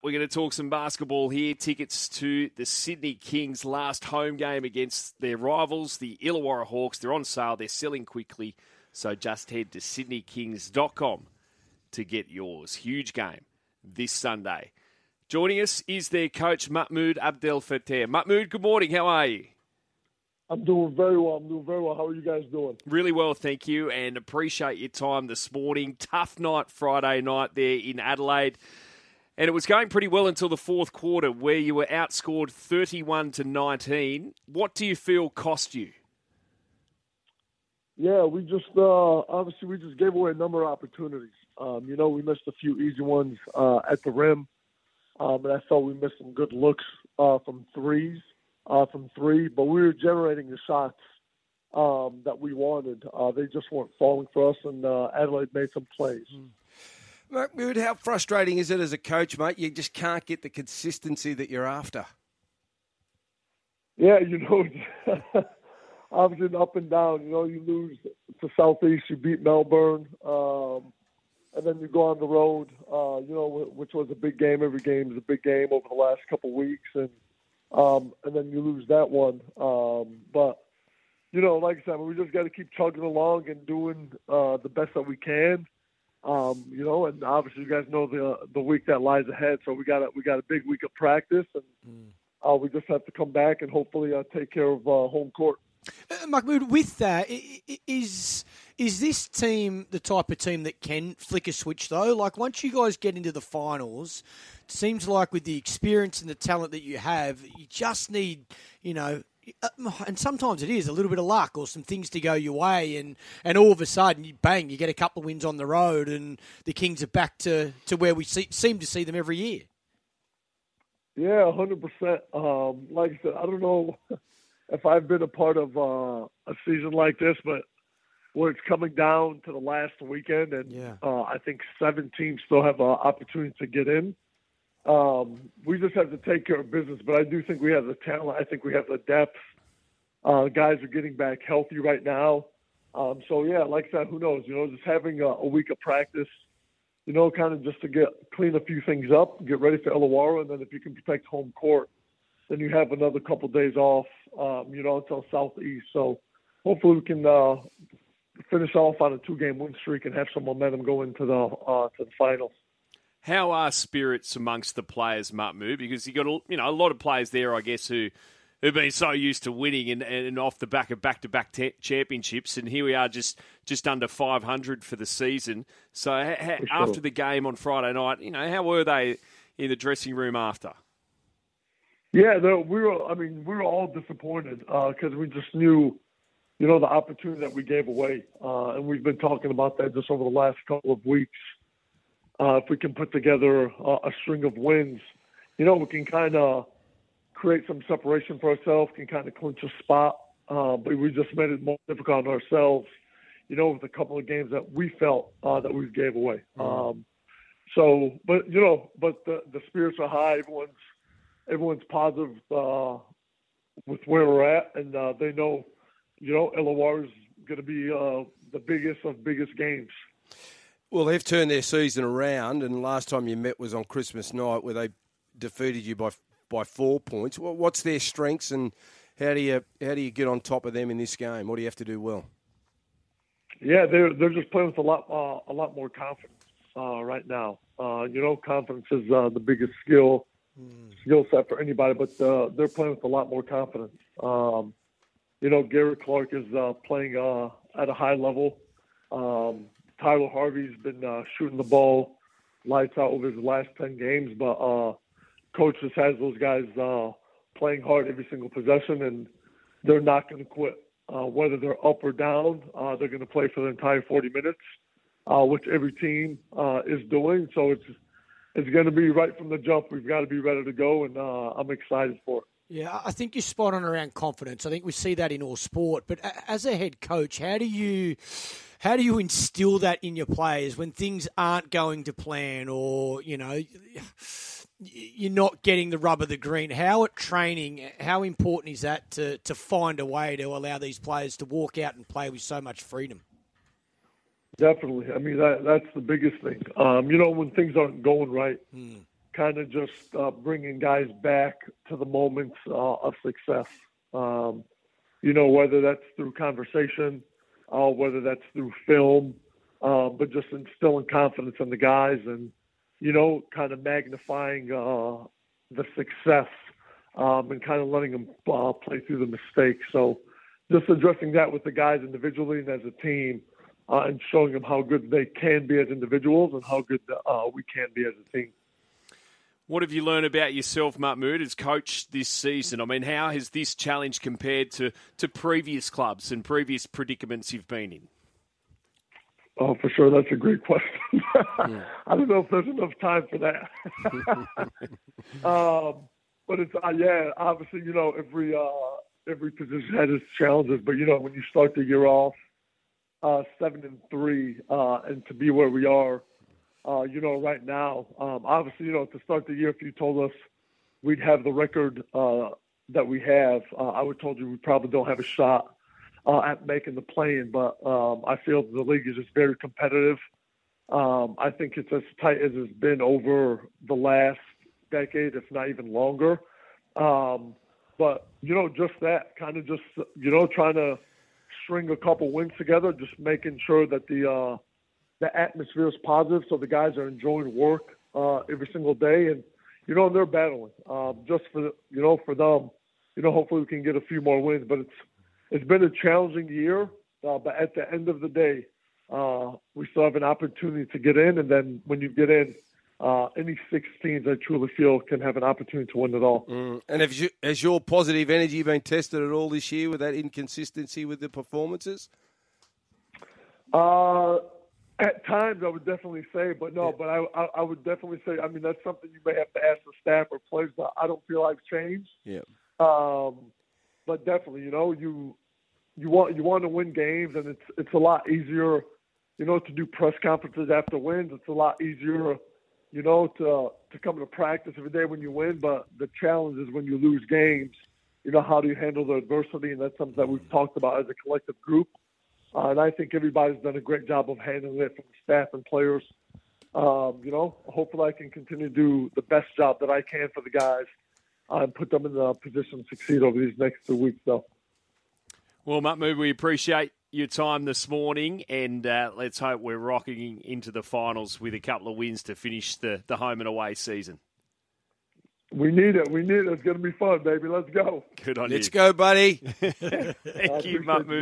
We're going to talk some basketball here. Tickets to the Sydney Kings' last home game against their rivals, the Illawarra Hawks. They're on sale. They're selling quickly. So just head to sydneykings.com to get yours. Huge game this Sunday. Joining us is their coach, Mahmoud Abdelfattah. Mahmoud, good morning. How are you? I'm doing very well. I'm doing very well. How are you guys doing? Really well, thank you, and appreciate your time this morning. Tough night Friday night there in Adelaide. And it was going pretty well until the fourth quarter, where you were outscored 31 to 19. What do you feel cost you? Yeah, we just uh, obviously we just gave away a number of opportunities. Um, you know, we missed a few easy ones uh, at the rim, um, and I thought we missed some good looks uh, from threes, uh, from three. But we were generating the shots um, that we wanted. Uh, they just weren't falling for us, and uh, Adelaide made some plays. Mm. Mahmoud, how frustrating is it as a coach, mate? You just can't get the consistency that you're after. Yeah, you know, obviously up and down. You know, you lose to Southeast, you beat Melbourne, um, and then you go on the road. Uh, you know, which was a big game. Every game is a big game over the last couple of weeks, and um, and then you lose that one. Um, but you know, like I said, we just got to keep chugging along and doing uh, the best that we can. Um, you know, and obviously you guys know the the week that lies ahead. So we got a, we got a big week of practice, and mm. uh, we just have to come back and hopefully uh, take care of uh, home court. Uh, Mahmoud, with that, is is this team the type of team that can flick a switch though? Like once you guys get into the finals, it seems like with the experience and the talent that you have, you just need you know uh, and sometimes it is a little bit of luck or some things to go your way, and, and all of a sudden, you bang, you get a couple of wins on the road, and the Kings are back to, to where we see, seem to see them every year. Yeah, hundred um, percent. Like I said, I don't know if I've been a part of uh, a season like this, but where it's coming down to the last weekend, and yeah. uh, I think seven teams still have an opportunity to get in. Um, we just have to take care of business, but I do think we have the talent. I think we have the depth. Uh, guys are getting back healthy right now. Um, so yeah, like I said, who knows? You know, just having a, a week of practice, you know, kind of just to get clean a few things up, get ready for Illawarra, and then if you can protect home court, then you have another couple of days off. Um, you know, until southeast. So hopefully we can uh, finish off on a two-game win streak and have some momentum going to the uh, to the finals. How are spirits amongst the players, Mahmoud? Because you got a, you know a lot of players there, I guess, who who've been so used to winning and, and off the back of back to back championships, and here we are just just under 500 for the season. So ha- ha- sure. after the game on Friday night, you know, how were they in the dressing room after? Yeah, we were. I mean, we were all disappointed because uh, we just knew, you know, the opportunity that we gave away, uh, and we've been talking about that just over the last couple of weeks uh, if we can put together a, a string of wins, you know, we can kind of create some separation for ourselves, can kind of clinch a spot. Uh, but we just made it more difficult on ourselves, you know, with a couple of games that we felt uh, that we gave away. Mm-hmm. Um, so, but you know, but the the spirits are high. Everyone's everyone's positive uh, with where we're at, and uh, they know, you know, Illawarra is going to be uh, the biggest of biggest games. Well, they've turned their season around, and last time you met was on Christmas night, where they defeated you by by four points. What's their strengths, and how do you how do you get on top of them in this game? What do you have to do well? Yeah, they're they're just playing with a lot uh, a lot more confidence uh, right now. Uh, you know, confidence is uh, the biggest skill mm. skill set for anybody, but uh, they're playing with a lot more confidence. Um, you know, Gary Clark is uh, playing at a high level. Um, Tyler Harvey's been uh, shooting the ball lights out over his last 10 games, but uh, coach just has those guys uh, playing hard every single possession, and they're not going to quit. Uh, whether they're up or down, uh, they're going to play for the entire 40 minutes, uh, which every team uh, is doing. So it's it's going to be right from the jump. We've got to be ready to go, and uh, I'm excited for it. Yeah, I think you're spot on around confidence. I think we see that in all sport. But as a head coach, how do you how do you instill that in your players when things aren't going to plan or you know you're not getting the rub of the green? How at training, how important is that to to find a way to allow these players to walk out and play with so much freedom? Definitely. I mean that that's the biggest thing. Um, you know when things aren't going right. Hmm kind of just uh, bringing guys back to the moments uh, of success. Um, you know, whether that's through conversation, uh, whether that's through film, uh, but just instilling confidence in the guys and, you know, kind of magnifying uh, the success um, and kind of letting them uh, play through the mistakes. So just addressing that with the guys individually and as a team uh, and showing them how good they can be as individuals and how good uh, we can be as a team. What have you learned about yourself, Mahmoud, as coach this season? I mean, how has this challenge compared to, to previous clubs and previous predicaments you've been in? Oh, for sure. That's a great question. yeah. I don't know if there's enough time for that. um, but it's uh, yeah. Obviously, you know, every uh, every position has its challenges. But you know, when you start the year off uh, seven and three, uh, and to be where we are, uh, you know, right now, um, obviously, you know, to start the year, if you told us we'd have the record uh, that we have, uh, I would told you we probably don't have a shot uh, at making the play-in. But um, I feel the league is just very competitive. Um, I think it's as tight as it's been over the last decade, if not even longer. Um, but you know, just that kind of just you know trying to string a couple wins together, just making sure that the uh, the atmosphere is positive, so the guys are enjoying work uh, every single day, and you know they're battling um, just for you know for them. You know, hopefully we can get a few more wins, but it's it's been a challenging year. Uh, but at the end of the day, uh, we still have an opportunity to get in, and then when you get in, uh, any six teams I truly feel can have an opportunity to win it all. Mm. And have you, has your positive energy been tested at all this year with that inconsistency with the performances? Uh, at times, I would definitely say, but no, yeah. but I, I, I would definitely say. I mean, that's something you may have to ask the staff or players. But I don't feel I've changed. Yeah. Um, but definitely, you know, you you want you want to win games, and it's it's a lot easier, you know, to do press conferences after wins. It's a lot easier you know, to to come to practice every day when you win. But the challenge is when you lose games. You know, how do you handle the adversity? And that's something that we've talked about as a collective group. Uh, and I think everybody's done a great job of handling it from staff and players. Um, you know, hopefully I can continue to do the best job that I can for the guys uh, and put them in the position to succeed over these next two weeks. So. Well, Mahmoud, we appreciate your time this morning, and uh, let's hope we're rocking into the finals with a couple of wins to finish the, the home and away season. We need it. We need it. It's going to be fun, baby. Let's go. Good on you. Let's go, buddy. Thank you, Mahmoud.